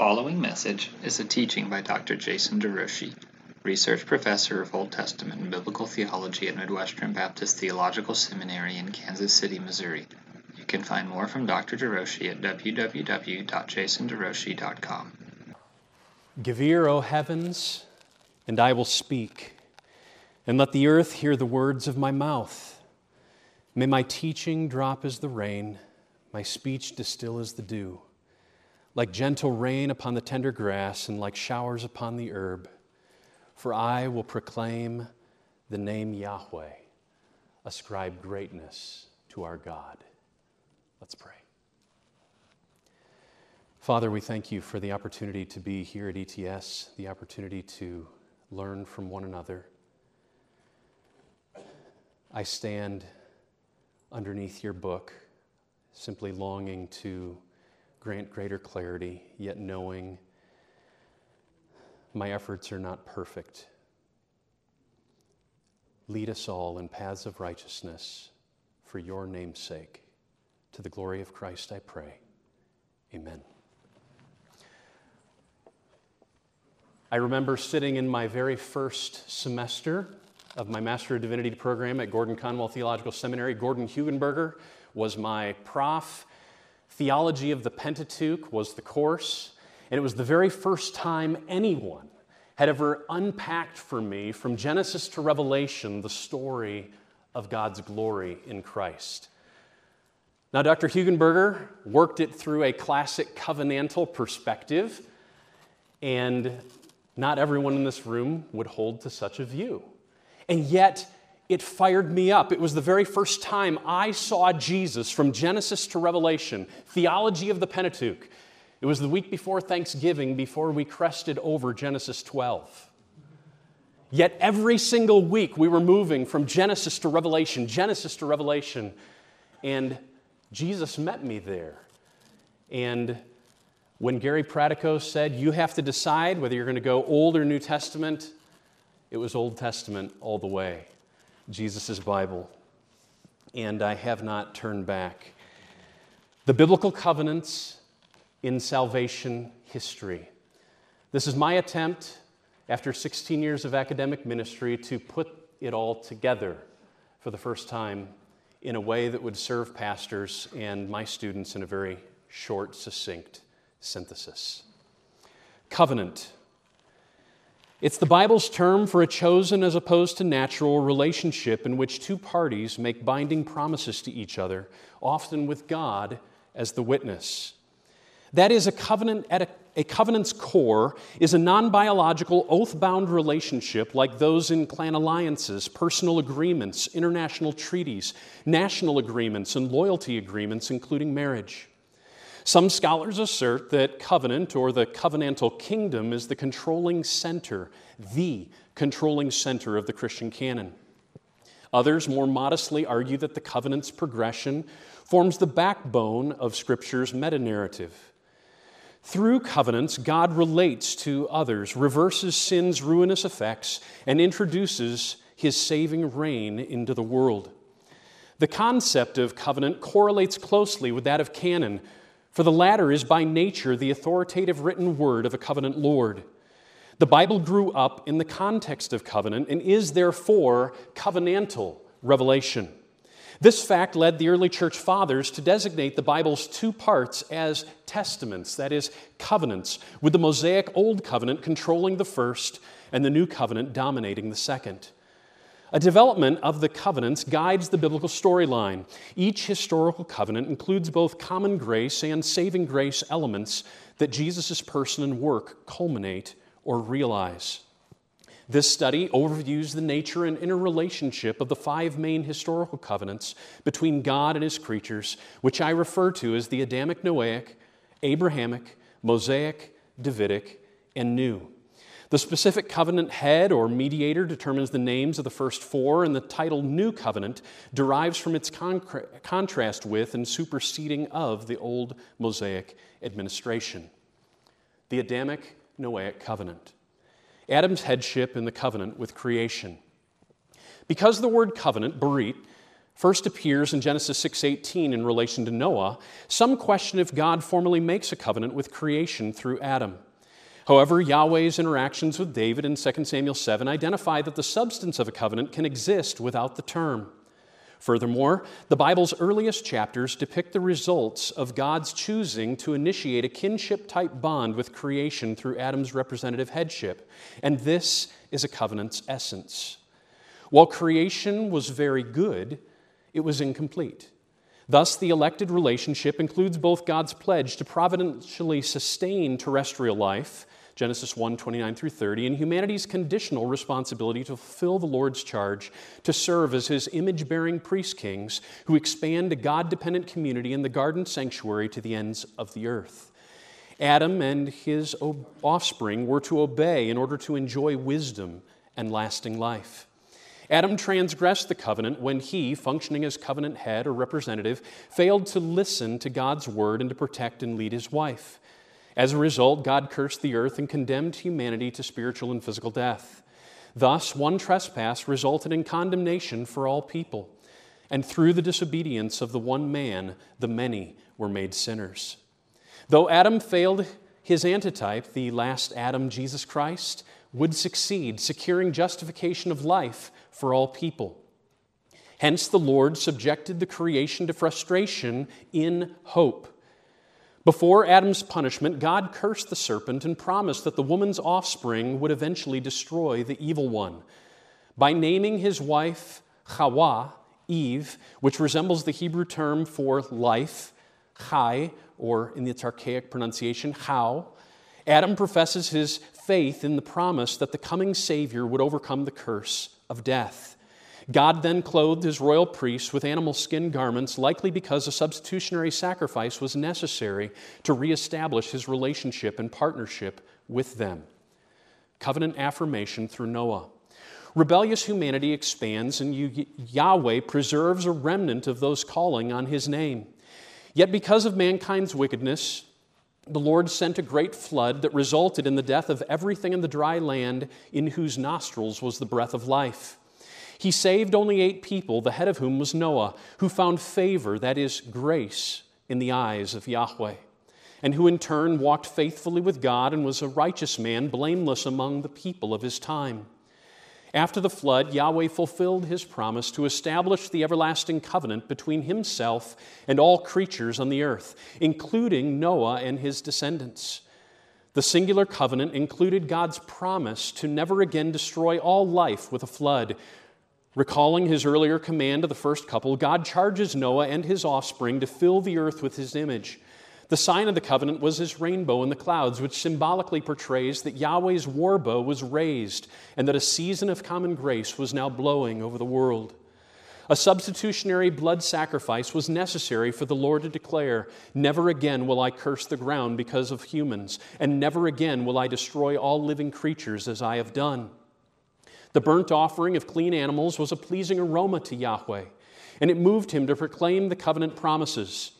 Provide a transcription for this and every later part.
following message is a teaching by Dr. Jason DeRouchie, Research Professor of Old Testament and Biblical Theology at Midwestern Baptist Theological Seminary in Kansas City, Missouri. You can find more from Dr. DeRouchie at www.jasonderouchie.com. Give ear, O heavens, and I will speak, and let the earth hear the words of my mouth. May my teaching drop as the rain, my speech distill as the dew like gentle rain upon the tender grass and like showers upon the herb. For I will proclaim the name Yahweh, ascribe greatness to our God. Let's pray. Father, we thank you for the opportunity to be here at ETS, the opportunity to learn from one another. I stand underneath your book, simply longing to grant greater clarity, yet knowing my efforts are not perfect. Lead us all in paths of righteousness for your name's sake. To the glory of Christ, I pray. Amen. I remember sitting in my very first semester of my Master of Divinity program at Gordon Conwell Theological Seminary. Gordon Hugenberger was my prof Theology of the Pentateuch was the course, and it was the very first time anyone had ever unpacked for me from Genesis to Revelation the story of God's glory in Christ. Now, Dr. Hugenberger worked it through a classic covenantal perspective, and not everyone in this room would hold to such a view. And yet, it fired me up. It was the very first time I saw Jesus from Genesis to Revelation, theology of the Pentateuch. It was the week before Thanksgiving, before we crested over Genesis 12. Yet every single week we were moving from Genesis to Revelation, Genesis to Revelation, and Jesus met me there. And when Gary Pratico said, You have to decide whether you're going to go Old or New Testament, it was Old Testament all the way. Jesus' Bible, and I have not turned back. The biblical covenants in salvation history. This is my attempt, after 16 years of academic ministry, to put it all together for the first time in a way that would serve pastors and my students in a very short, succinct synthesis. Covenant it's the Bible's term for a chosen as opposed to natural relationship in which two parties make binding promises to each other, often with God as the witness. That is, a covenant at a, a covenant's core is a non biological, oath bound relationship like those in clan alliances, personal agreements, international treaties, national agreements, and loyalty agreements, including marriage. Some scholars assert that covenant or the covenantal kingdom is the controlling center, the controlling center of the Christian canon. Others more modestly argue that the covenant's progression forms the backbone of Scripture's meta narrative. Through covenants, God relates to others, reverses sin's ruinous effects, and introduces his saving reign into the world. The concept of covenant correlates closely with that of canon, for the latter is by nature the authoritative written word of a covenant Lord. The Bible grew up in the context of covenant and is therefore covenantal revelation. This fact led the early church fathers to designate the Bible's two parts as testaments, that is, covenants, with the Mosaic Old Covenant controlling the first and the New Covenant dominating the second. A development of the covenants guides the biblical storyline. Each historical covenant includes both common grace and saving grace elements that Jesus' person and work culminate or realize. This study overviews the nature and interrelationship of the five main historical covenants between God and his creatures, which I refer to as the Adamic Noahic, Abrahamic, Mosaic, Davidic, and New. The specific covenant head or mediator determines the names of the first four, and the title New Covenant derives from its con- contrast with and superseding of the old Mosaic administration. The Adamic Noahic covenant. Adam's headship in the covenant with creation. Because the word covenant, berit, first appears in Genesis 6:18 in relation to Noah, some question if God formally makes a covenant with creation through Adam. However, Yahweh's interactions with David in 2 Samuel 7 identify that the substance of a covenant can exist without the term. Furthermore, the Bible's earliest chapters depict the results of God's choosing to initiate a kinship type bond with creation through Adam's representative headship, and this is a covenant's essence. While creation was very good, it was incomplete. Thus, the elected relationship includes both God's pledge to providentially sustain terrestrial life Genesis 1 29 through 30, and humanity's conditional responsibility to fulfill the Lord's charge to serve as his image bearing priest kings who expand a God dependent community in the garden sanctuary to the ends of the earth. Adam and his offspring were to obey in order to enjoy wisdom and lasting life. Adam transgressed the covenant when he, functioning as covenant head or representative, failed to listen to God's word and to protect and lead his wife. As a result, God cursed the earth and condemned humanity to spiritual and physical death. Thus, one trespass resulted in condemnation for all people. And through the disobedience of the one man, the many were made sinners. Though Adam failed, his antitype, the last Adam, Jesus Christ, would succeed, securing justification of life for all people. Hence, the Lord subjected the creation to frustration in hope. Before Adam's punishment, God cursed the serpent and promised that the woman's offspring would eventually destroy the evil one. By naming his wife Hawa, Eve, which resembles the Hebrew term for life, Chai, or in its archaic pronunciation, How, Adam professes his faith in the promise that the coming Savior would overcome the curse of death. God then clothed his royal priests with animal skin garments, likely because a substitutionary sacrifice was necessary to reestablish his relationship and partnership with them. Covenant affirmation through Noah. Rebellious humanity expands, and Yahweh preserves a remnant of those calling on his name. Yet, because of mankind's wickedness, the Lord sent a great flood that resulted in the death of everything in the dry land in whose nostrils was the breath of life. He saved only eight people, the head of whom was Noah, who found favor, that is, grace, in the eyes of Yahweh, and who in turn walked faithfully with God and was a righteous man, blameless among the people of his time. After the flood, Yahweh fulfilled his promise to establish the everlasting covenant between himself and all creatures on the earth, including Noah and his descendants. The singular covenant included God's promise to never again destroy all life with a flood, Recalling his earlier command to the first couple, God charges Noah and his offspring to fill the earth with his image. The sign of the covenant was his rainbow in the clouds, which symbolically portrays that Yahweh's war bow was raised and that a season of common grace was now blowing over the world. A substitutionary blood sacrifice was necessary for the Lord to declare, Never again will I curse the ground because of humans, and never again will I destroy all living creatures as I have done. The burnt offering of clean animals was a pleasing aroma to Yahweh, and it moved him to proclaim the covenant promises.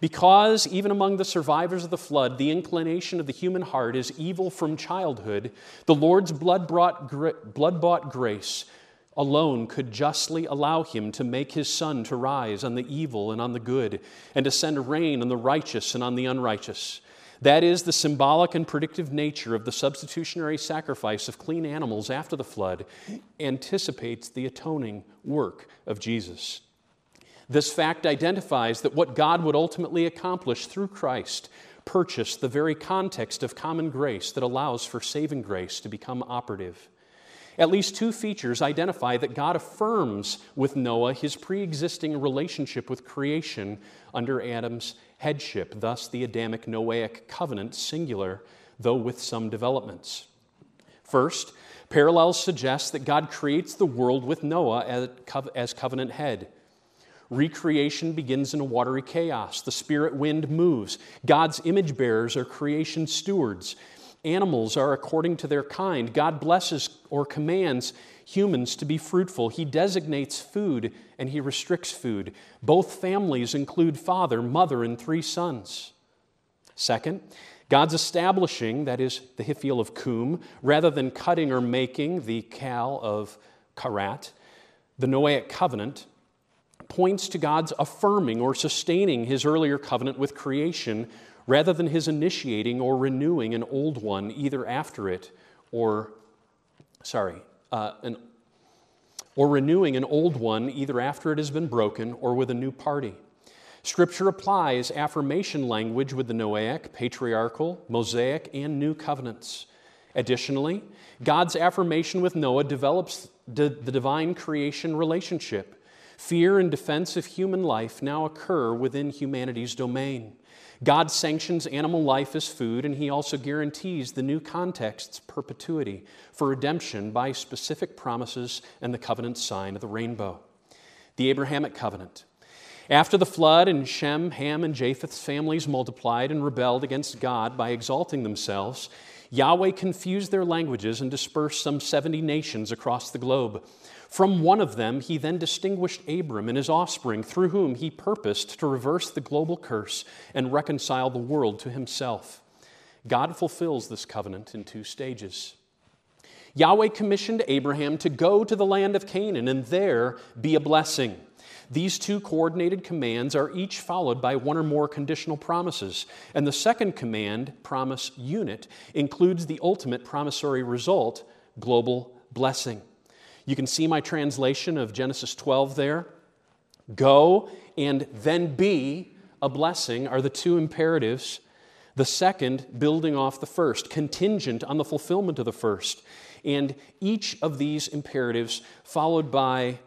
Because, even among the survivors of the flood, the inclination of the human heart is evil from childhood, the Lord's blood bought grace alone could justly allow him to make his sun to rise on the evil and on the good, and to send rain on the righteous and on the unrighteous. That is, the symbolic and predictive nature of the substitutionary sacrifice of clean animals after the flood anticipates the atoning work of Jesus. This fact identifies that what God would ultimately accomplish through Christ purchased the very context of common grace that allows for saving grace to become operative. At least two features identify that God affirms with Noah his pre existing relationship with creation under Adam's headship, thus the Adamic Noahic covenant, singular, though with some developments. First, parallels suggest that God creates the world with Noah as covenant head. Recreation begins in a watery chaos. The spirit wind moves. God's image bearers are creation stewards. Animals are according to their kind. God blesses or commands humans to be fruitful. He designates food and he restricts food. Both families include father, mother, and three sons. Second, God's establishing, that is, the Hifil of Kum, rather than cutting or making the Kal of Karat, the Noahic covenant points to God's affirming or sustaining his earlier covenant with creation rather than his initiating or renewing an old one either after it or, sorry, uh, an, or renewing an old one either after it has been broken or with a new party. Scripture applies affirmation language with the Noahic, patriarchal, Mosaic, and New covenants. Additionally, God's affirmation with Noah develops the divine creation relationship. Fear and defense of human life now occur within humanity's domain. God sanctions animal life as food, and He also guarantees the new context's perpetuity for redemption by specific promises and the covenant sign of the rainbow. The Abrahamic covenant. After the flood, and Shem, Ham, and Japheth's families multiplied and rebelled against God by exalting themselves, Yahweh confused their languages and dispersed some 70 nations across the globe. From one of them, he then distinguished Abram and his offspring, through whom he purposed to reverse the global curse and reconcile the world to himself. God fulfills this covenant in two stages. Yahweh commissioned Abraham to go to the land of Canaan and there be a blessing. These two coordinated commands are each followed by one or more conditional promises, and the second command, promise unit, includes the ultimate promissory result, global blessing. You can see my translation of Genesis 12 there. Go and then be a blessing are the two imperatives. The second, building off the first, contingent on the fulfillment of the first. And each of these imperatives followed by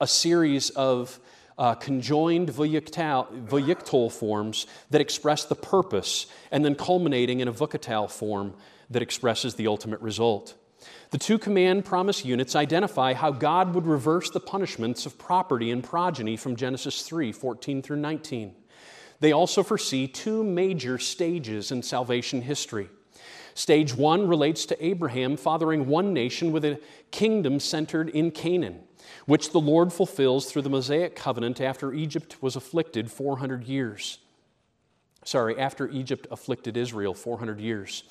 a series of uh, conjoined vayiktal forms that express the purpose, and then culminating in a vukatal form that expresses the ultimate result. The two command promise units identify how God would reverse the punishments of property and progeny from Genesis 3 14 through 19. They also foresee two major stages in salvation history. Stage one relates to Abraham fathering one nation with a kingdom centered in Canaan which the Lord fulfills through the Mosaic covenant after Egypt was afflicted 400 years. Sorry, after Egypt afflicted Israel 400 years.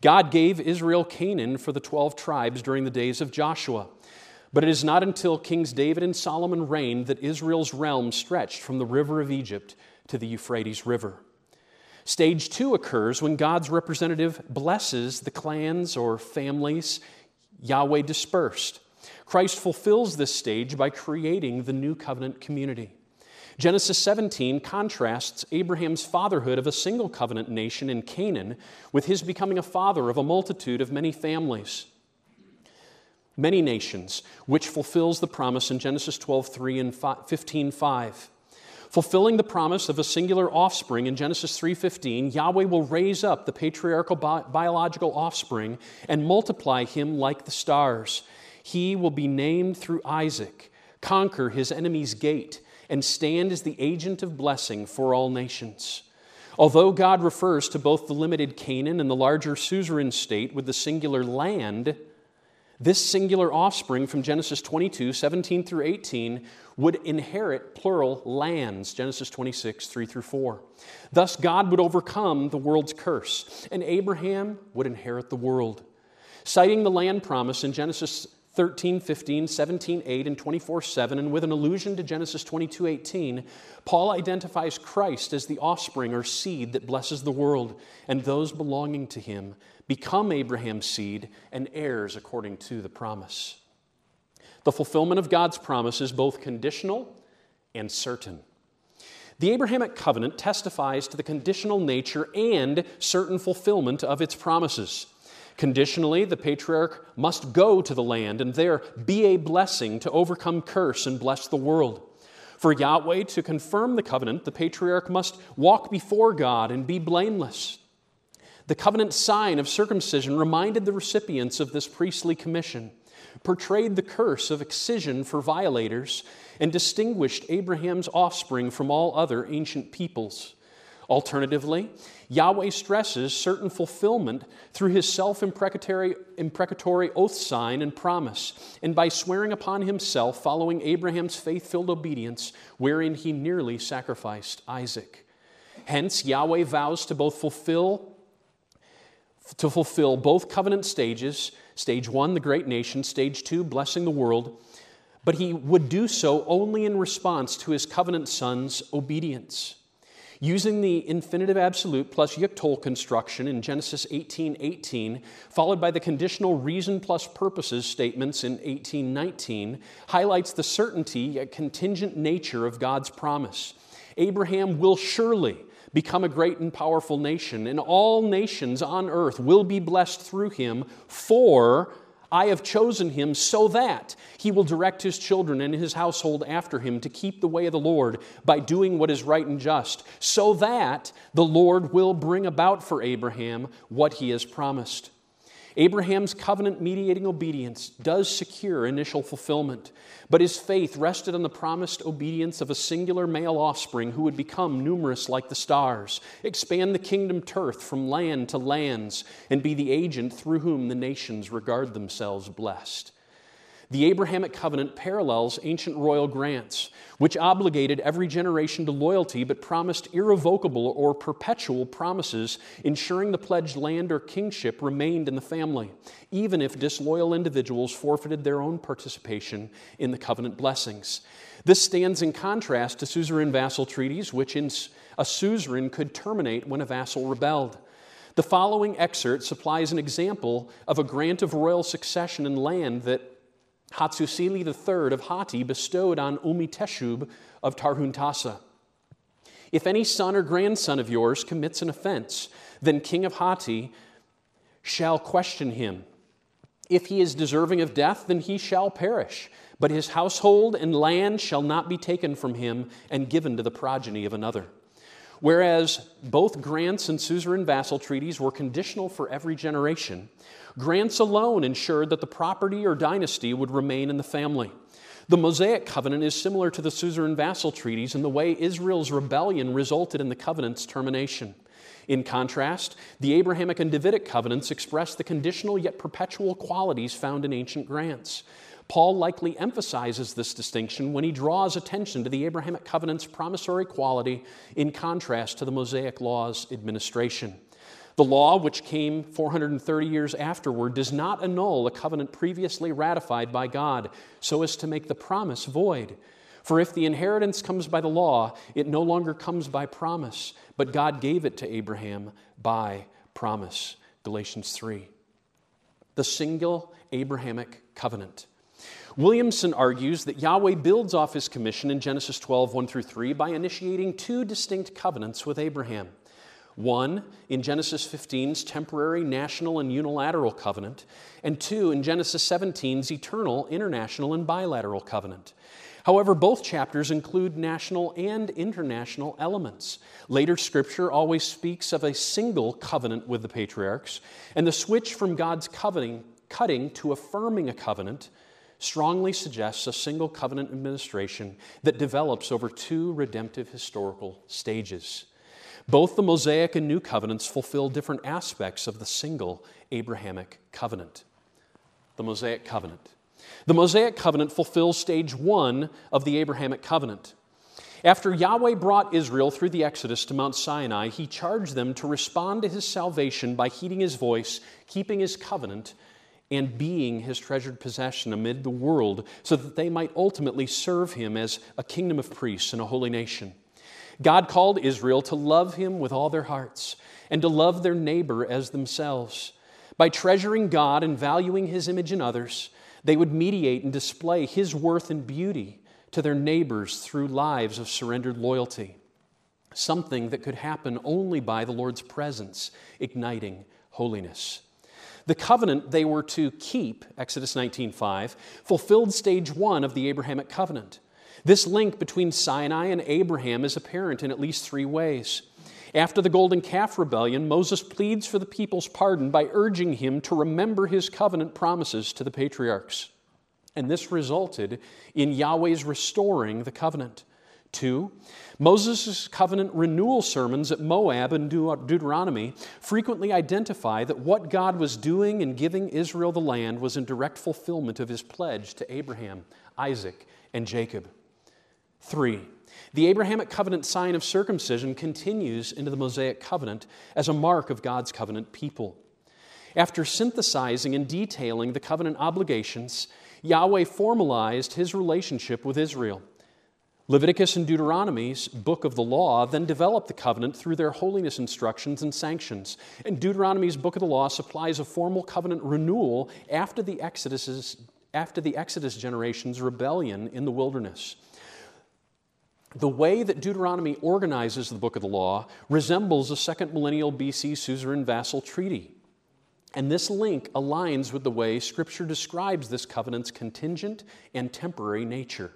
God gave Israel Canaan for the 12 tribes during the days of Joshua. But it is not until Kings David and Solomon reigned that Israel's realm stretched from the river of Egypt to the Euphrates River. Stage two occurs when God's representative blesses the clans or families Yahweh dispersed. Christ fulfills this stage by creating the new covenant community. Genesis 17 contrasts Abraham's fatherhood of a single covenant nation in Canaan with his becoming a father of a multitude of many families, many nations, which fulfills the promise in Genesis 12:3 and 15:5. Fulfilling the promise of a singular offspring in Genesis 3:15, Yahweh will raise up the patriarchal bi- biological offspring and multiply him like the stars. He will be named through Isaac, conquer his enemy's gate, and stand as the agent of blessing for all nations. Although God refers to both the limited Canaan and the larger suzerain state with the singular land, this singular offspring from Genesis 22, 17 through 18, would inherit plural lands, Genesis 26, 3 through 4. Thus, God would overcome the world's curse, and Abraham would inherit the world. Citing the land promise in Genesis 13, 15, 17, 8, and 24, 7, and with an allusion to Genesis 22, 18, Paul identifies Christ as the offspring or seed that blesses the world, and those belonging to him become Abraham's seed and heirs according to the promise. The fulfillment of God's promise is both conditional and certain. The Abrahamic covenant testifies to the conditional nature and certain fulfillment of its promises. Conditionally, the patriarch must go to the land and there be a blessing to overcome curse and bless the world. For Yahweh to confirm the covenant, the patriarch must walk before God and be blameless. The covenant sign of circumcision reminded the recipients of this priestly commission, portrayed the curse of excision for violators, and distinguished Abraham's offspring from all other ancient peoples. Alternatively, Yahweh stresses certain fulfillment through his self imprecatory oath sign and promise, and by swearing upon himself following Abraham's faith filled obedience, wherein he nearly sacrificed Isaac. Hence, Yahweh vows to both fulfill to fulfill both covenant stages stage one, the great nation, stage two, blessing the world but he would do so only in response to his covenant son's obedience. Using the infinitive absolute plus yktol construction in Genesis 18:18, 18, followed by the conditional reason plus purposes statements in 18:19, highlights the certainty yet contingent nature of God's promise. Abraham will surely become a great and powerful nation, and all nations on earth will be blessed through him, for I have chosen him so that he will direct his children and his household after him to keep the way of the Lord by doing what is right and just, so that the Lord will bring about for Abraham what he has promised. Abraham's covenant mediating obedience does secure initial fulfillment, but his faith rested on the promised obedience of a singular male offspring who would become numerous like the stars, expand the kingdom turf from land to lands, and be the agent through whom the nations regard themselves blessed. The Abrahamic covenant parallels ancient royal grants, which obligated every generation to loyalty but promised irrevocable or perpetual promises, ensuring the pledged land or kingship remained in the family, even if disloyal individuals forfeited their own participation in the covenant blessings. This stands in contrast to suzerain vassal treaties, which a suzerain could terminate when a vassal rebelled. The following excerpt supplies an example of a grant of royal succession and land that Hattusili III of Hatti bestowed on Ulmi-Teshub of Tarhuntassa. If any son or grandson of yours commits an offense, then king of Hatti shall question him. If he is deserving of death, then he shall perish, but his household and land shall not be taken from him and given to the progeny of another. Whereas both grants and suzerain vassal treaties were conditional for every generation, grants alone ensured that the property or dynasty would remain in the family. The Mosaic covenant is similar to the suzerain vassal treaties in the way Israel's rebellion resulted in the covenant's termination. In contrast, the Abrahamic and Davidic covenants express the conditional yet perpetual qualities found in ancient grants. Paul likely emphasizes this distinction when he draws attention to the Abrahamic covenant's promissory quality in contrast to the Mosaic law's administration. The law, which came 430 years afterward, does not annul a covenant previously ratified by God so as to make the promise void. For if the inheritance comes by the law, it no longer comes by promise, but God gave it to Abraham by promise. Galatians 3. The single Abrahamic covenant. Williamson argues that Yahweh builds off his commission in Genesis 12, 1 through 3, by initiating two distinct covenants with Abraham. One, in Genesis 15's temporary national and unilateral covenant, and two, in Genesis 17's eternal, international, and bilateral covenant. However, both chapters include national and international elements. Later scripture always speaks of a single covenant with the patriarchs, and the switch from God's covenant, cutting to affirming a covenant strongly suggests a single covenant administration that develops over two redemptive historical stages. Both the Mosaic and New Covenants fulfill different aspects of the single Abrahamic covenant. The Mosaic covenant. The Mosaic covenant fulfills stage one of the Abrahamic covenant. After Yahweh brought Israel through the Exodus to Mount Sinai, he charged them to respond to his salvation by heeding his voice, keeping his covenant, and being his treasured possession amid the world, so that they might ultimately serve him as a kingdom of priests and a holy nation. God called Israel to love him with all their hearts and to love their neighbor as themselves. By treasuring God and valuing his image in others, they would mediate and display his worth and beauty to their neighbors through lives of surrendered loyalty, something that could happen only by the Lord's presence igniting holiness. The covenant they were to keep, Exodus 19:5, fulfilled stage 1 of the Abrahamic covenant. This link between Sinai and Abraham is apparent in at least 3 ways. After the golden calf rebellion, Moses pleads for the people's pardon by urging him to remember his covenant promises to the patriarchs. And this resulted in Yahweh's restoring the covenant. Two, Moses' covenant renewal sermons at Moab and Deuteronomy frequently identify that what God was doing in giving Israel the land was in direct fulfillment of his pledge to Abraham, Isaac, and Jacob. Three, the Abrahamic covenant sign of circumcision continues into the Mosaic covenant as a mark of God's covenant people. After synthesizing and detailing the covenant obligations, Yahweh formalized his relationship with Israel. Leviticus and Deuteronomy's book of the law then developed the covenant through their holiness instructions and sanctions. And Deuteronomy's book of the law supplies a formal covenant renewal after the Exodus, after the Exodus generation's rebellion in the wilderness. The way that Deuteronomy organizes the book of the law resembles a second millennial BC suzerain vassal treaty. And this link aligns with the way Scripture describes this covenant's contingent and temporary nature.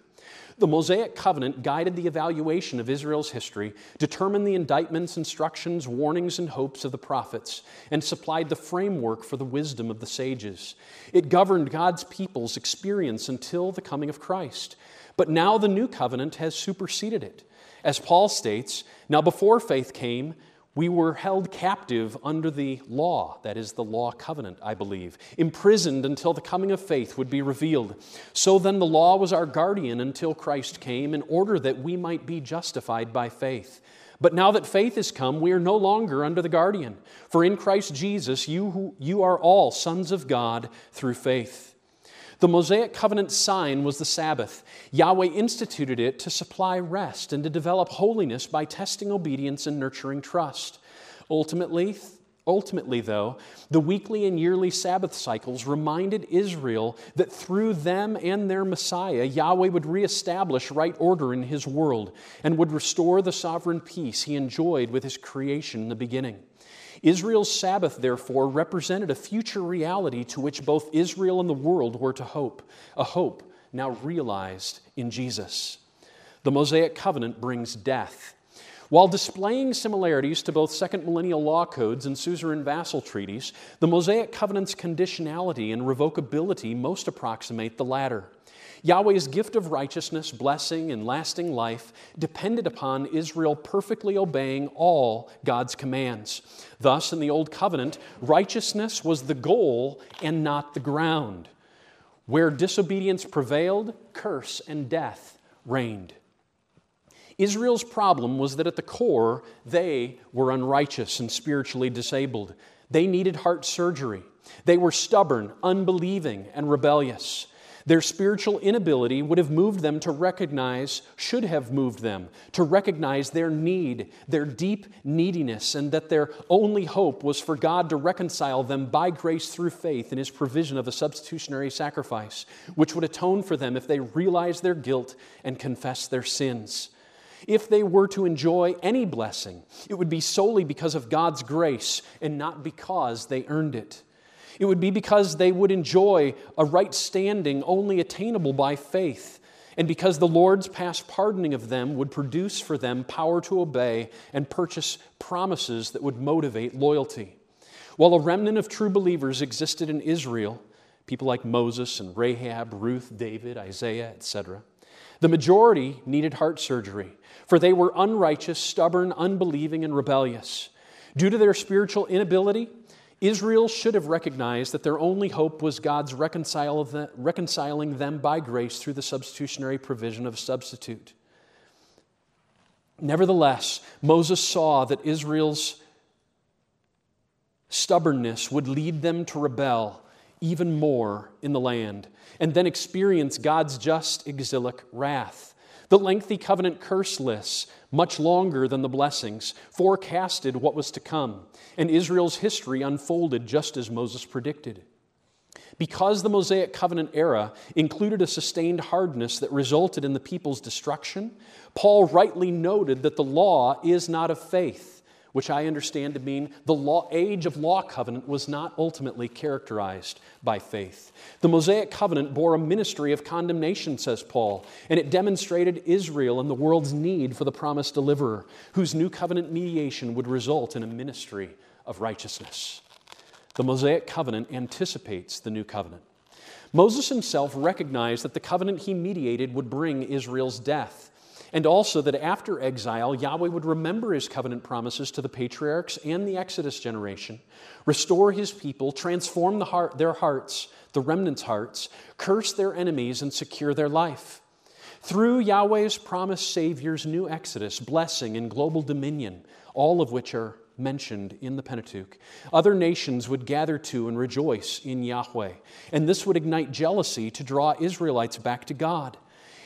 The Mosaic covenant guided the evaluation of Israel's history, determined the indictments, instructions, warnings, and hopes of the prophets, and supplied the framework for the wisdom of the sages. It governed God's people's experience until the coming of Christ. But now the new covenant has superseded it. As Paul states, now before faith came, we were held captive under the law, that is, the law covenant, I believe, imprisoned until the coming of faith would be revealed. So then the law was our guardian until Christ came, in order that we might be justified by faith. But now that faith has come, we are no longer under the guardian. For in Christ Jesus, you, who, you are all sons of God through faith. The Mosaic covenant sign was the Sabbath. Yahweh instituted it to supply rest and to develop holiness by testing obedience and nurturing trust. Ultimately, Ultimately, though, the weekly and yearly Sabbath cycles reminded Israel that through them and their Messiah, Yahweh would reestablish right order in his world and would restore the sovereign peace he enjoyed with his creation in the beginning. Israel's Sabbath, therefore, represented a future reality to which both Israel and the world were to hope, a hope now realized in Jesus. The Mosaic covenant brings death. While displaying similarities to both second millennial law codes and suzerain vassal treaties, the Mosaic covenant's conditionality and revocability most approximate the latter. Yahweh's gift of righteousness, blessing, and lasting life depended upon Israel perfectly obeying all God's commands. Thus, in the Old Covenant, righteousness was the goal and not the ground. Where disobedience prevailed, curse and death reigned. Israel's problem was that at the core, they were unrighteous and spiritually disabled. They needed heart surgery. They were stubborn, unbelieving, and rebellious. Their spiritual inability would have moved them to recognize, should have moved them to recognize their need, their deep neediness, and that their only hope was for God to reconcile them by grace through faith in His provision of a substitutionary sacrifice, which would atone for them if they realized their guilt and confessed their sins. If they were to enjoy any blessing, it would be solely because of God's grace and not because they earned it. It would be because they would enjoy a right standing only attainable by faith, and because the Lord's past pardoning of them would produce for them power to obey and purchase promises that would motivate loyalty. While a remnant of true believers existed in Israel, people like Moses and Rahab, Ruth, David, Isaiah, etc., the majority needed heart surgery, for they were unrighteous, stubborn, unbelieving, and rebellious. Due to their spiritual inability, Israel should have recognized that their only hope was God's reconciling them by grace through the substitutionary provision of a substitute. Nevertheless, Moses saw that Israel's stubbornness would lead them to rebel even more in the land and then experience God's just exilic wrath. The lengthy covenant curse lists, much longer than the blessings, forecasted what was to come, and Israel's history unfolded just as Moses predicted. Because the Mosaic covenant era included a sustained hardness that resulted in the people's destruction, Paul rightly noted that the law is not of faith which I understand to mean the law, age of law covenant was not ultimately characterized by faith. The Mosaic covenant bore a ministry of condemnation, says Paul, and it demonstrated Israel and the world's need for the promised deliverer, whose new covenant mediation would result in a ministry of righteousness. The Mosaic covenant anticipates the new covenant. Moses himself recognized that the covenant he mediated would bring Israel's death and also that after exile, Yahweh would remember his covenant promises to the patriarchs and the Exodus generation, restore his people, transform the heart, their hearts, the remnant's hearts, curse their enemies, and secure their life. Through Yahweh's promised Savior's new Exodus, blessing, and global dominion, all of which are mentioned in the Pentateuch. Other nations would gather to and rejoice in Yahweh, and this would ignite jealousy to draw Israelites back to God.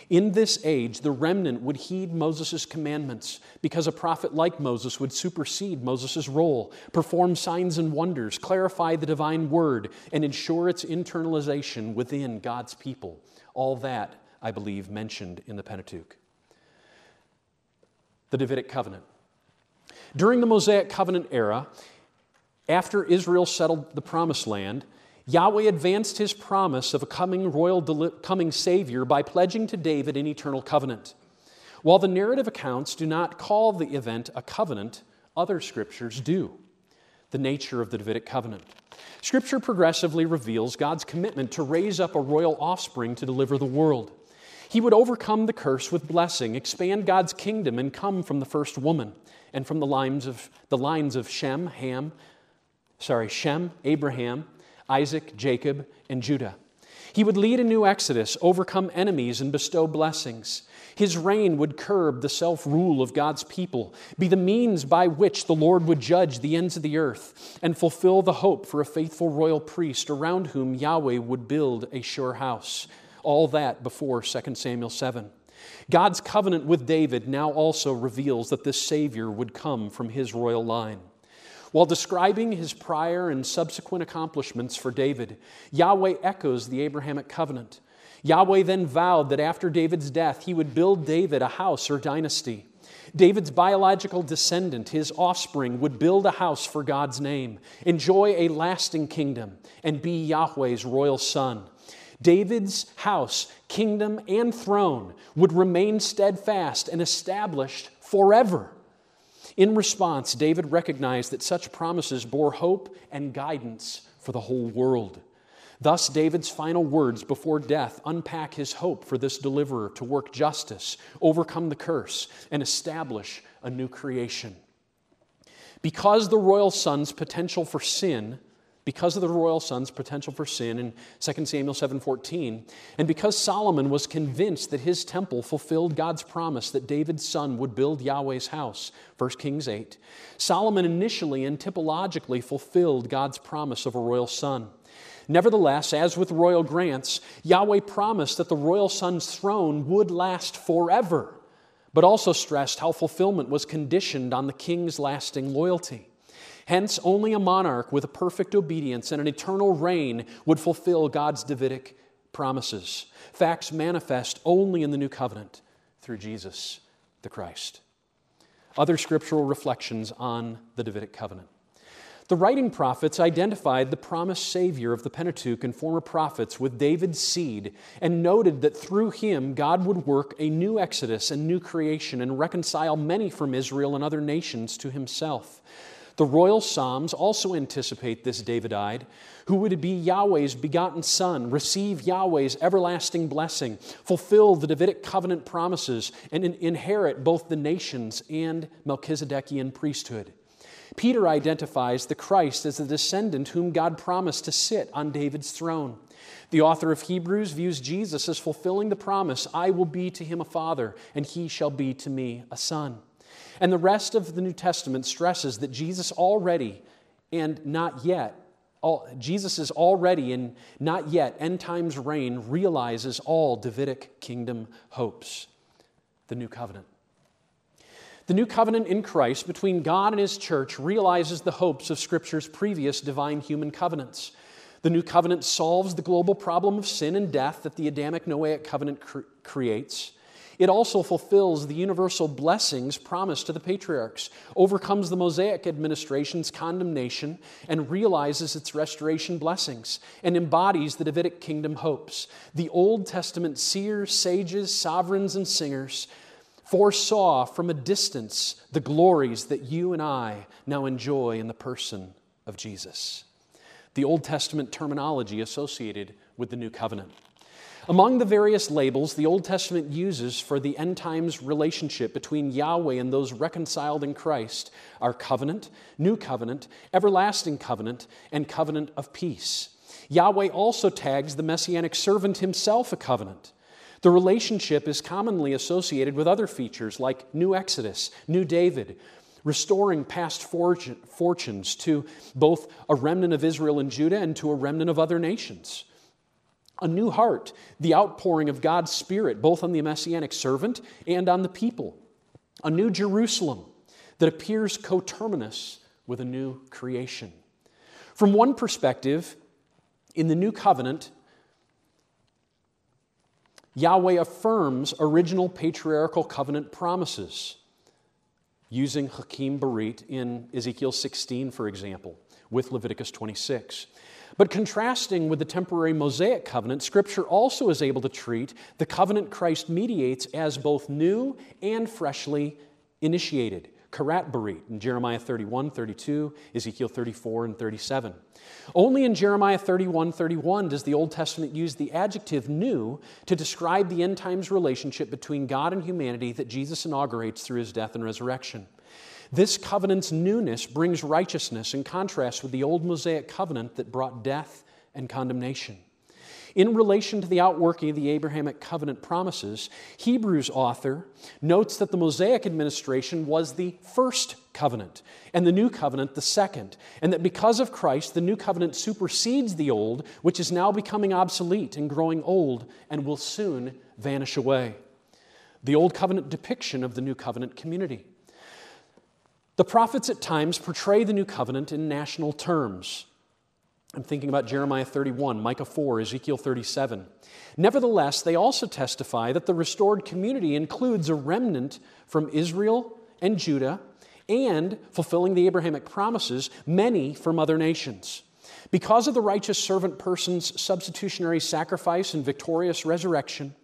In this age, the remnant would heed Moses' commandments because a prophet like Moses would supersede Moses' role, perform signs and wonders, clarify the divine word, and ensure its internalization within God's people. All that, I believe, mentioned in the Pentateuch. The Davidic covenant. During the Mosaic covenant era, after Israel settled the promised land, Yahweh advanced his promise of a coming royal deli- coming savior by pledging to David an eternal covenant. While the narrative accounts do not call the event a covenant, other scriptures do. The nature of the Davidic covenant. Scripture progressively reveals God's commitment to raise up a royal offspring to deliver the world. He would overcome the curse with blessing, expand God's kingdom, and come from the first woman and from the lines of the lines of Shem, Ham, sorry, Shem, Abraham, Isaac, Jacob, and Judah. He would lead a new exodus, overcome enemies, and bestow blessings. His reign would curb the self rule of God's people, be the means by which the Lord would judge the ends of the earth, and fulfill the hope for a faithful royal priest around whom Yahweh would build a sure house. All that before 2 Samuel 7. God's covenant with David now also reveals that this Savior would come from his royal line. While describing his prior and subsequent accomplishments for David, Yahweh echoes the Abrahamic covenant. Yahweh then vowed that after David's death, he would build David a house or dynasty. David's biological descendant, his offspring, would build a house for God's name, enjoy a lasting kingdom, and be Yahweh's royal son. David's house, kingdom, and throne would remain steadfast and established forever. In response, David recognized that such promises bore hope and guidance for the whole world. Thus, David's final words before death unpack his hope for this deliverer to work justice, overcome the curse, and establish a new creation. Because the royal son's potential for sin because of the royal son's potential for sin in 2 Samuel 7:14, and because Solomon was convinced that his temple fulfilled God's promise that David's son would build Yahweh's house, 1 Kings 8, Solomon initially and typologically fulfilled God's promise of a royal son. Nevertheless, as with royal grants, Yahweh promised that the royal son's throne would last forever, but also stressed how fulfillment was conditioned on the king's lasting loyalty. Hence, only a monarch with a perfect obedience and an eternal reign would fulfill God's Davidic promises. Facts manifest only in the new covenant through Jesus the Christ. Other scriptural reflections on the Davidic covenant. The writing prophets identified the promised Savior of the Pentateuch and former prophets with David's seed and noted that through him God would work a new exodus and new creation and reconcile many from Israel and other nations to himself. The royal Psalms also anticipate this Davidite, who would be Yahweh's begotten Son, receive Yahweh's everlasting blessing, fulfill the Davidic covenant promises, and inherit both the nations and Melchizedekian priesthood. Peter identifies the Christ as the descendant whom God promised to sit on David's throne. The author of Hebrews views Jesus as fulfilling the promise I will be to him a father, and he shall be to me a son. And the rest of the New Testament stresses that Jesus already and not yet, all, Jesus is already and not yet end times reign realizes all Davidic kingdom hopes. The new covenant. The new covenant in Christ between God and his church realizes the hopes of Scripture's previous divine human covenants. The new covenant solves the global problem of sin and death that the Adamic Noahic covenant cre- creates. It also fulfills the universal blessings promised to the patriarchs, overcomes the Mosaic administration's condemnation, and realizes its restoration blessings, and embodies the Davidic kingdom hopes. The Old Testament seers, sages, sovereigns, and singers foresaw from a distance the glories that you and I now enjoy in the person of Jesus. The Old Testament terminology associated with the New Covenant. Among the various labels the Old Testament uses for the end times relationship between Yahweh and those reconciled in Christ are covenant, new covenant, everlasting covenant, and covenant of peace. Yahweh also tags the messianic servant himself a covenant. The relationship is commonly associated with other features like New Exodus, New David, restoring past fortunes to both a remnant of Israel and Judah and to a remnant of other nations. A new heart, the outpouring of God's Spirit, both on the messianic servant and on the people. A new Jerusalem that appears coterminous with a new creation. From one perspective, in the new covenant, Yahweh affirms original patriarchal covenant promises using Hakim berit in Ezekiel 16, for example, with Leviticus 26. But contrasting with the temporary Mosaic covenant, Scripture also is able to treat the covenant Christ mediates as both new and freshly initiated. Karat Berit in Jeremiah 31, 32, Ezekiel 34, and 37. Only in Jeremiah 31, 31 does the Old Testament use the adjective new to describe the end times relationship between God and humanity that Jesus inaugurates through his death and resurrection. This covenant's newness brings righteousness in contrast with the old Mosaic covenant that brought death and condemnation. In relation to the outworking of the Abrahamic covenant promises, Hebrews author notes that the Mosaic administration was the first covenant and the new covenant the second, and that because of Christ, the new covenant supersedes the old, which is now becoming obsolete and growing old and will soon vanish away. The old covenant depiction of the new covenant community. The prophets at times portray the new covenant in national terms. I'm thinking about Jeremiah 31, Micah 4, Ezekiel 37. Nevertheless, they also testify that the restored community includes a remnant from Israel and Judah and, fulfilling the Abrahamic promises, many from other nations. Because of the righteous servant person's substitutionary sacrifice and victorious resurrection,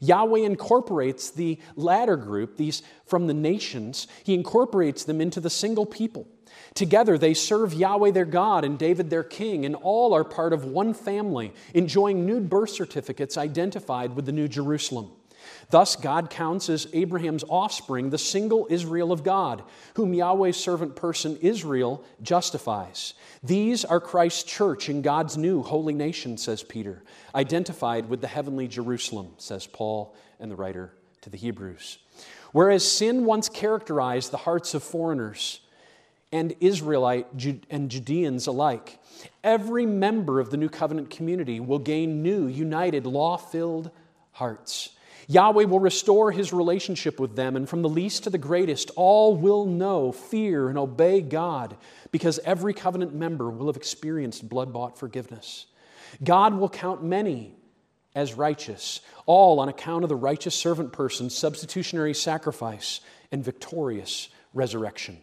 Yahweh incorporates the latter group, these from the nations, he incorporates them into the single people. Together they serve Yahweh their God and David their king, and all are part of one family, enjoying new birth certificates identified with the New Jerusalem. Thus, God counts as Abraham's offspring the single Israel of God, whom Yahweh's servant person Israel justifies. These are Christ's church in God's new holy nation, says Peter, identified with the heavenly Jerusalem, says Paul and the writer to the Hebrews. Whereas sin once characterized the hearts of foreigners and Israelite and Judeans alike, every member of the new covenant community will gain new, united, law filled hearts. Yahweh will restore his relationship with them, and from the least to the greatest, all will know, fear, and obey God, because every covenant member will have experienced blood bought forgiveness. God will count many as righteous, all on account of the righteous servant person's substitutionary sacrifice and victorious resurrection.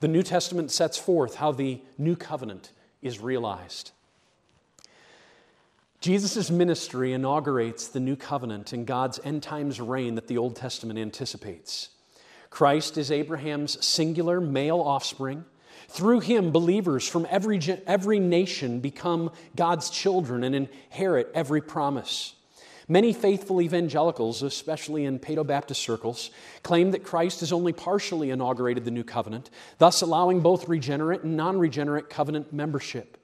The New Testament sets forth how the new covenant is realized. Jesus' ministry inaugurates the new covenant and God's end times reign that the Old Testament anticipates. Christ is Abraham's singular male offspring. Through him, believers from every, every nation become God's children and inherit every promise. Many faithful evangelicals, especially in Paedo Baptist circles, claim that Christ has only partially inaugurated the new covenant, thus allowing both regenerate and non regenerate covenant membership.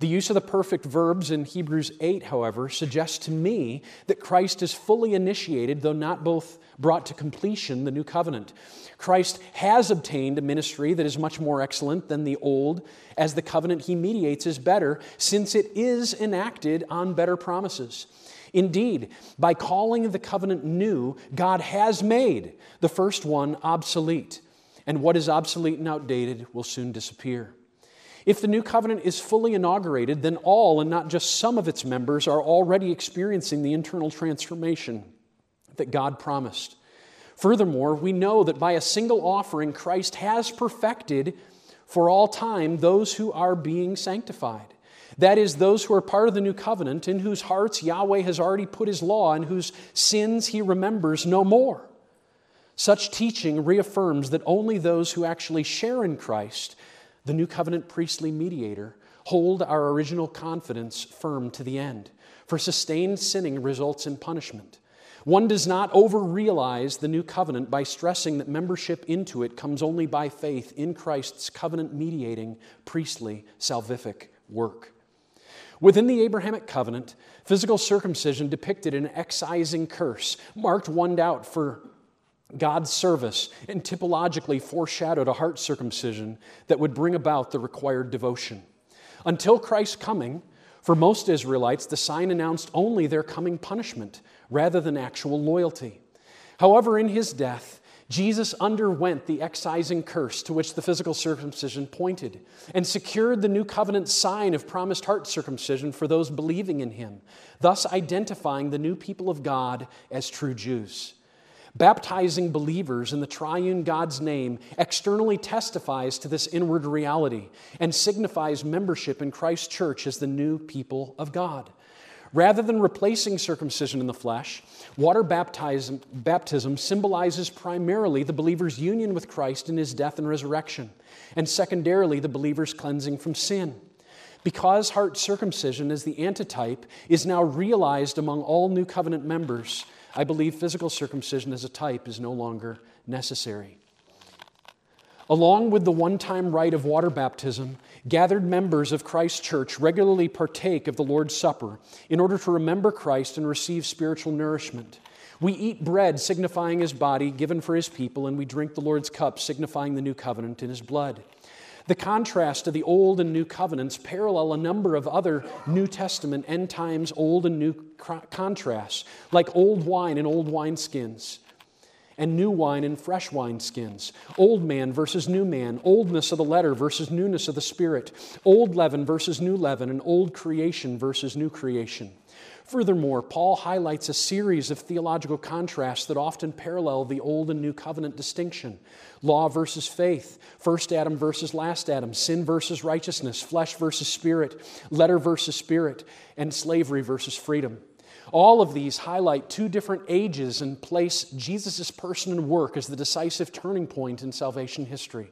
The use of the perfect verbs in Hebrews 8, however, suggests to me that Christ is fully initiated, though not both brought to completion, the new covenant. Christ has obtained a ministry that is much more excellent than the old, as the covenant he mediates is better, since it is enacted on better promises. Indeed, by calling the covenant new, God has made the first one obsolete, and what is obsolete and outdated will soon disappear. If the new covenant is fully inaugurated, then all and not just some of its members are already experiencing the internal transformation that God promised. Furthermore, we know that by a single offering, Christ has perfected for all time those who are being sanctified. That is, those who are part of the new covenant, in whose hearts Yahweh has already put his law, and whose sins he remembers no more. Such teaching reaffirms that only those who actually share in Christ the new covenant priestly mediator, hold our original confidence firm to the end. For sustained sinning results in punishment. One does not over realize the new covenant by stressing that membership into it comes only by faith in Christ's covenant mediating, priestly, salvific work. Within the Abrahamic covenant, physical circumcision depicted an excising curse, marked one out for God's service and typologically foreshadowed a heart circumcision that would bring about the required devotion. Until Christ's coming, for most Israelites, the sign announced only their coming punishment rather than actual loyalty. However, in his death, Jesus underwent the excising curse to which the physical circumcision pointed and secured the new covenant sign of promised heart circumcision for those believing in him, thus identifying the new people of God as true Jews. Baptizing believers in the triune God's name externally testifies to this inward reality and signifies membership in Christ's church as the new people of God. Rather than replacing circumcision in the flesh, water baptism, baptism, symbolizes primarily the believer's union with Christ in his death and resurrection, and secondarily, the believer's cleansing from sin. Because heart circumcision, as the antitype, is now realized among all new covenant members, I believe physical circumcision as a type is no longer necessary. Along with the one time rite of water baptism, gathered members of Christ's church regularly partake of the Lord's Supper in order to remember Christ and receive spiritual nourishment. We eat bread, signifying his body given for his people, and we drink the Lord's cup, signifying the new covenant in his blood. The contrast of the Old and New Covenants parallel a number of other New Testament end times Old and New contrasts, like old wine and old wineskins and new wine and fresh wineskins, old man versus new man, oldness of the letter versus newness of the spirit, old leaven versus new leaven, and old creation versus new creation. Furthermore, Paul highlights a series of theological contrasts that often parallel the Old and New Covenant distinction law versus faith, first Adam versus last Adam, sin versus righteousness, flesh versus spirit, letter versus spirit, and slavery versus freedom. All of these highlight two different ages and place Jesus' person and work as the decisive turning point in salvation history.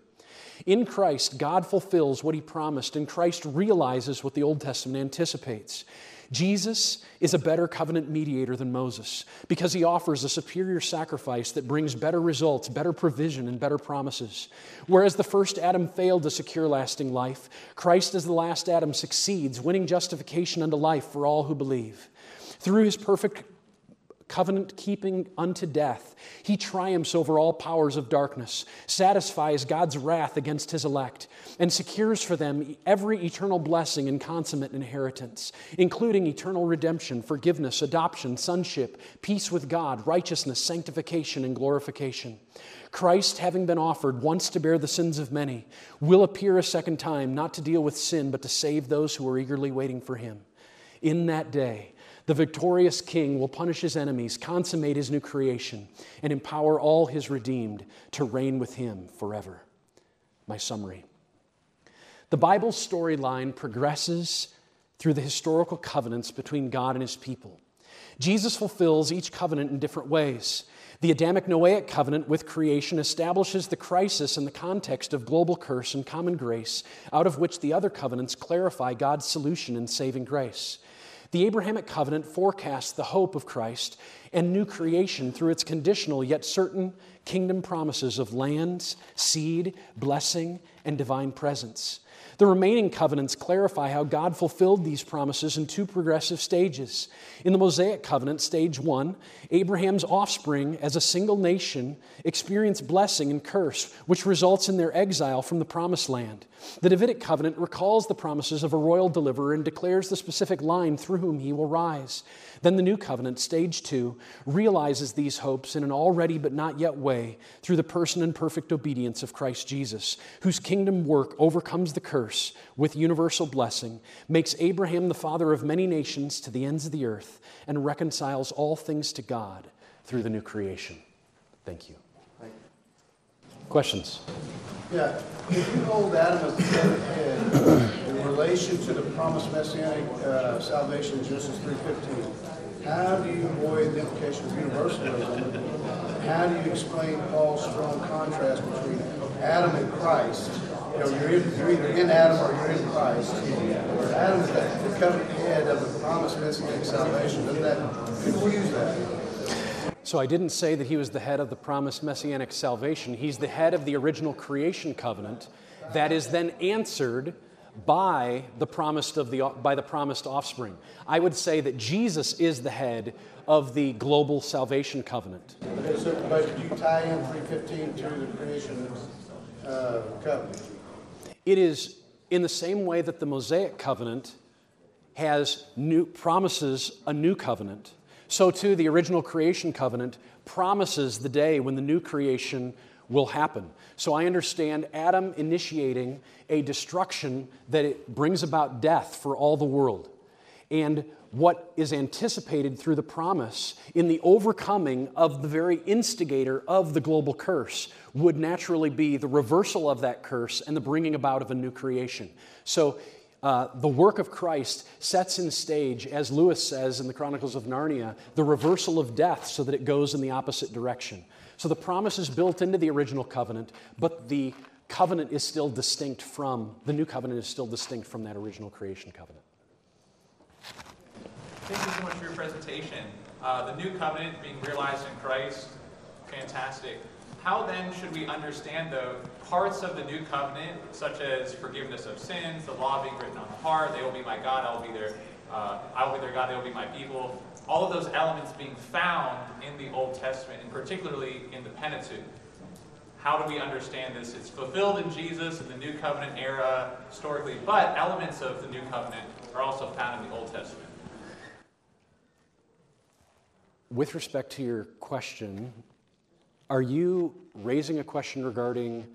In Christ, God fulfills what he promised, and Christ realizes what the Old Testament anticipates. Jesus is a better covenant mediator than Moses because he offers a superior sacrifice that brings better results, better provision, and better promises. Whereas the first Adam failed to secure lasting life, Christ, as the last Adam, succeeds, winning justification unto life for all who believe. Through his perfect covenant keeping unto death, he triumphs over all powers of darkness, satisfies God's wrath against his elect, and secures for them every eternal blessing and consummate inheritance, including eternal redemption, forgiveness, adoption, sonship, peace with God, righteousness, sanctification, and glorification. Christ, having been offered once to bear the sins of many, will appear a second time, not to deal with sin, but to save those who are eagerly waiting for him. In that day, the victorious king will punish his enemies, consummate his new creation, and empower all his redeemed to reign with him forever. My summary The Bible's storyline progresses through the historical covenants between God and his people. Jesus fulfills each covenant in different ways. The Adamic Noahic covenant with creation establishes the crisis in the context of global curse and common grace, out of which the other covenants clarify God's solution in saving grace. The Abrahamic covenant forecasts the hope of Christ and new creation through its conditional yet certain kingdom promises of lands, seed, blessing, and divine presence. The remaining covenants clarify how God fulfilled these promises in two progressive stages. In the Mosaic covenant, stage one, Abraham's offspring as a single nation experience blessing and curse, which results in their exile from the promised land. The Davidic covenant recalls the promises of a royal deliverer and declares the specific line through whom he will rise. Then the new covenant, stage two, realizes these hopes in an already but not yet way through the person and perfect obedience of Christ Jesus, whose kingdom work overcomes the curse with universal blessing, makes Abraham the father of many nations to the ends of the earth, and reconciles all things to God through the new creation. Thank you. Questions? Yeah, if you hold Adam as the head in relation to the promised messianic uh, salvation in Genesis 3.15, how do you avoid the implication of universalism? How do you explain Paul's strong contrast between Adam and Christ? You know, you're, in, you're either in Adam or you're in Christ. Where Adam is the covenant head of the promised messianic salvation. Doesn't that confuse that? So I didn't say that he was the head of the promised messianic salvation. He's the head of the original creation covenant that is then answered by the promised of the by the promised offspring. I would say that Jesus is the head of the global salvation covenant. Okay, so, but you tie in three fifteen to the creation uh, covenant. It is in the same way that the Mosaic covenant has new promises a new covenant. So too the original creation covenant promises the day when the new creation will happen. So I understand Adam initiating a destruction that it brings about death for all the world. And what is anticipated through the promise in the overcoming of the very instigator of the global curse would naturally be the reversal of that curse and the bringing about of a new creation. So uh, the work of Christ sets in stage, as Lewis says in the Chronicles of Narnia, the reversal of death so that it goes in the opposite direction. So the promise is built into the original covenant, but the covenant is still distinct from, the new covenant is still distinct from that original creation covenant. Thank you so much for your presentation. Uh, the new covenant being realized in Christ, fantastic. How then should we understand the parts of the new covenant, such as forgiveness of sins, the law being written on the heart, they will be my God, I will be their, uh, I will be their God, they will be my people. All of those elements being found in the Old Testament, and particularly in the Pentateuch. How do we understand this? It's fulfilled in Jesus in the New Covenant era historically, but elements of the New Covenant are also found in the Old Testament. With respect to your question, are you raising a question regarding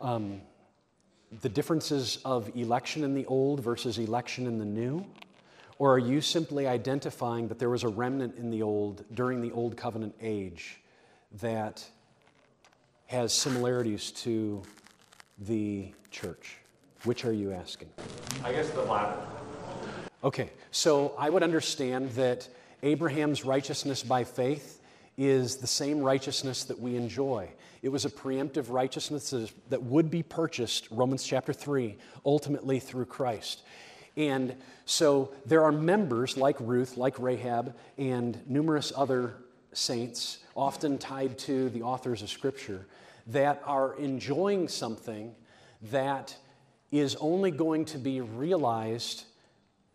um, the differences of election in the old versus election in the new? Or are you simply identifying that there was a remnant in the old during the old covenant age that has similarities to the church? Which are you asking? I guess the latter. Okay, so I would understand that Abraham's righteousness by faith is the same righteousness that we enjoy. It was a preemptive righteousness that would be purchased, Romans chapter 3, ultimately through Christ. And so there are members like Ruth, like Rahab, and numerous other saints, often tied to the authors of Scripture, that are enjoying something that is only going to be realized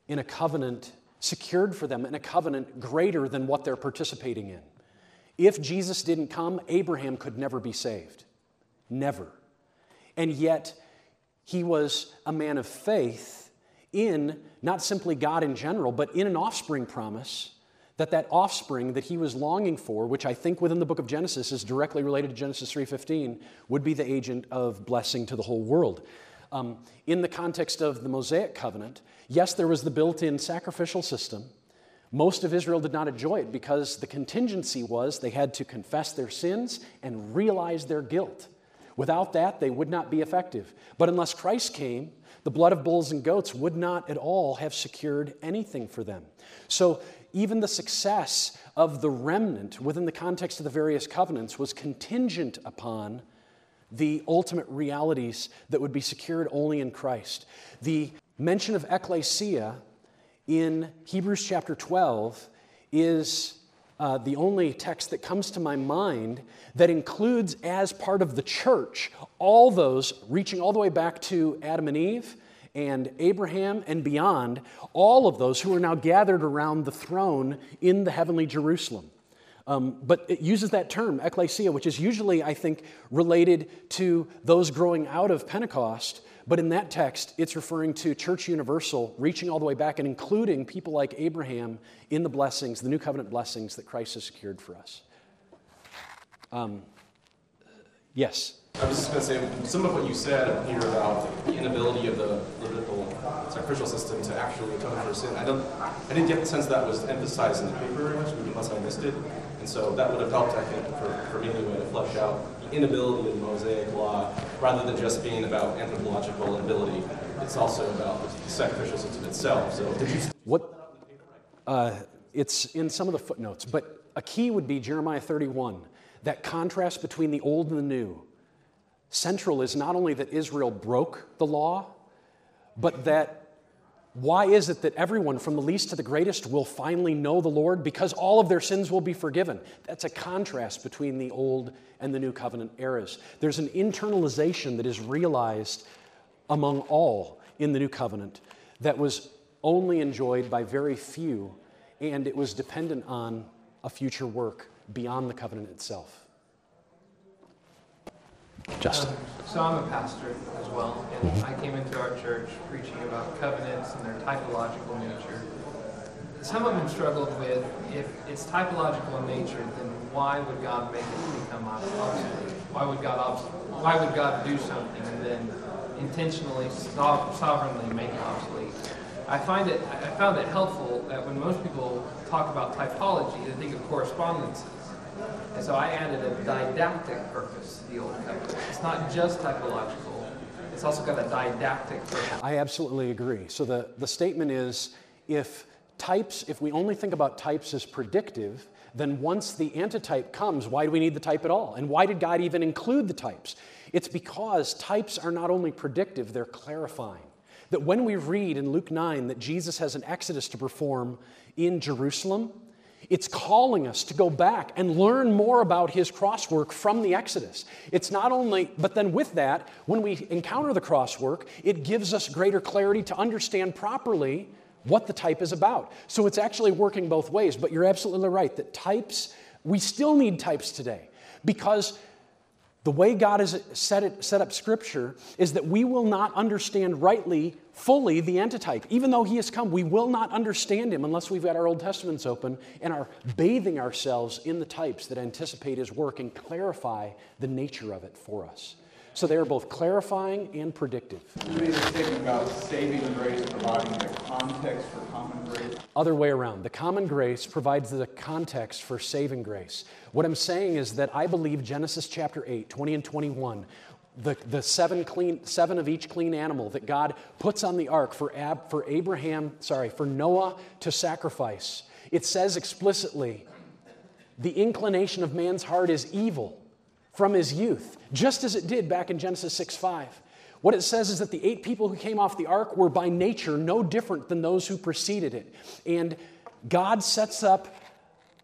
in a covenant secured for them in a covenant greater than what they're participating in. If Jesus didn't come, Abraham could never be saved. Never. And yet, he was a man of faith in not simply God in general, but in an offspring promise that that offspring that he was longing for which i think within the book of genesis is directly related to genesis 3.15 would be the agent of blessing to the whole world um, in the context of the mosaic covenant yes there was the built-in sacrificial system most of Israel did not enjoy it because the contingency was they had to confess their sins and realize their guilt. Without that, they would not be effective. But unless Christ came, the blood of bulls and goats would not at all have secured anything for them. So, even the success of the remnant within the context of the various covenants was contingent upon the ultimate realities that would be secured only in Christ. The mention of ecclesia in Hebrews chapter 12 is uh, the only text that comes to my mind that includes, as part of the church, all those reaching all the way back to Adam and Eve and Abraham and beyond, all of those who are now gathered around the throne in the heavenly Jerusalem. Um, but it uses that term, ecclesia, which is usually, I think, related to those growing out of Pentecost but in that text, it's referring to church universal, reaching all the way back and including people like Abraham in the blessings, the new covenant blessings that Christ has secured for us. Um, yes? I was just going to say, some of what you said here about the inability of the Levitical sacrificial system to actually atone for sin, I, don't, I didn't get the sense that was emphasized in the paper very much, unless I missed it. And so that would have helped, I think, for, for me anyway, to flesh out the inability of the Mosaic law, rather than just being about anthropological inability, it's also about the sacrificial system itself. So did you? What? Uh, it's in some of the footnotes, but a key would be Jeremiah 31. That contrast between the old and the new. Central is not only that Israel broke the law, but that why is it that everyone, from the least to the greatest, will finally know the Lord? Because all of their sins will be forgiven. That's a contrast between the Old and the New Covenant eras. There's an internalization that is realized among all in the new covenant that was only enjoyed by very few, and it was dependent on a future work beyond the covenant itself. Justin. Um, so I'm a pastor as well, and I came into our church preaching about covenants and their typological nature. Some of them struggled with if it's typological in nature, then why would God make it become obsolete? Why would God obs- why would God do something and then intentionally so- sovereignly make it obsolete? I find it I found it helpful that when most people talk about typology, they think of correspondences. And so I added a didactic purpose to the Old Covenant. It's not just typological, it's also got a didactic purpose. I absolutely agree. So the, the statement is if types, if we only think about types as predictive, then once the antitype comes, why do we need the type at all? And why did God even include the types? It's because types are not only predictive, they're clarifying. That when we read in Luke 9 that Jesus has an exodus to perform in Jerusalem, it's calling us to go back and learn more about his crosswork from the Exodus. It's not only, but then with that, when we encounter the crosswork, it gives us greater clarity to understand properly what the type is about. So it's actually working both ways, but you're absolutely right that types, we still need types today because the way God has set, it, set up Scripture is that we will not understand rightly, fully, the antitype. Even though He has come, we will not understand Him unless we've got our Old Testaments open and are bathing ourselves in the types that anticipate His work and clarify the nature of it for us. So they are both clarifying and predictive. You made a statement about saving grace providing the context for common grace. Other way around. The common grace provides the context for saving grace. What I'm saying is that I believe Genesis chapter 8, 20 and 21, the, the seven, clean, seven of each clean animal that God puts on the ark for, Ab, for Abraham, sorry, for Noah to sacrifice. It says explicitly, the inclination of man's heart is evil from his youth, just as it did back in Genesis 6 5. What it says is that the eight people who came off the ark were by nature no different than those who preceded it. And God sets up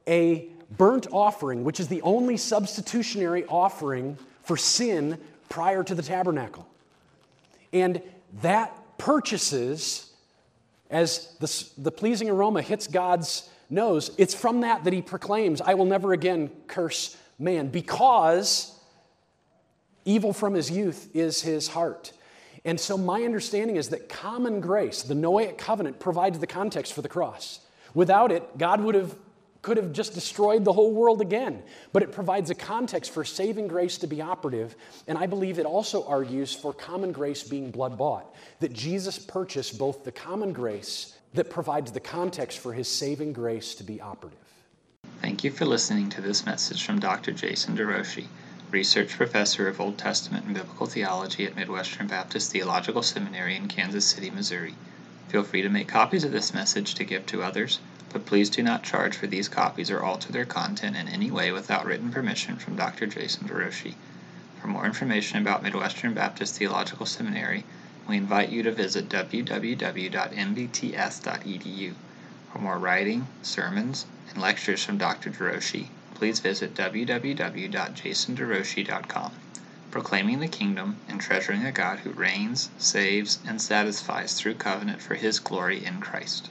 a burnt offering, which is the only substitutionary offering for sin prior to the tabernacle. And that purchases, as the, the pleasing aroma hits God's nose, it's from that that he proclaims, I will never again curse man because evil from his youth is his heart. And so, my understanding is that common grace, the Noahic covenant, provides the context for the cross. Without it, God would have could have just destroyed the whole world again. But it provides a context for saving grace to be operative. And I believe it also argues for common grace being blood bought, that Jesus purchased both the common grace that provides the context for his saving grace to be operative. Thank you for listening to this message from Dr. Jason DeRouchie, Research Professor of Old Testament and Biblical Theology at Midwestern Baptist Theological Seminary in Kansas City, Missouri. Feel free to make copies of this message to give to others, but please do not charge for these copies or alter their content in any way without written permission from Dr. Jason DeRouchie. For more information about Midwestern Baptist Theological Seminary, we invite you to visit www.mbts.edu. For more writing, sermons, and lectures from Dr. DeRouchie, please visit www.jasonderouchie.com. Proclaiming the kingdom and treasuring a God who reigns, saves, and satisfies through covenant for his glory in Christ.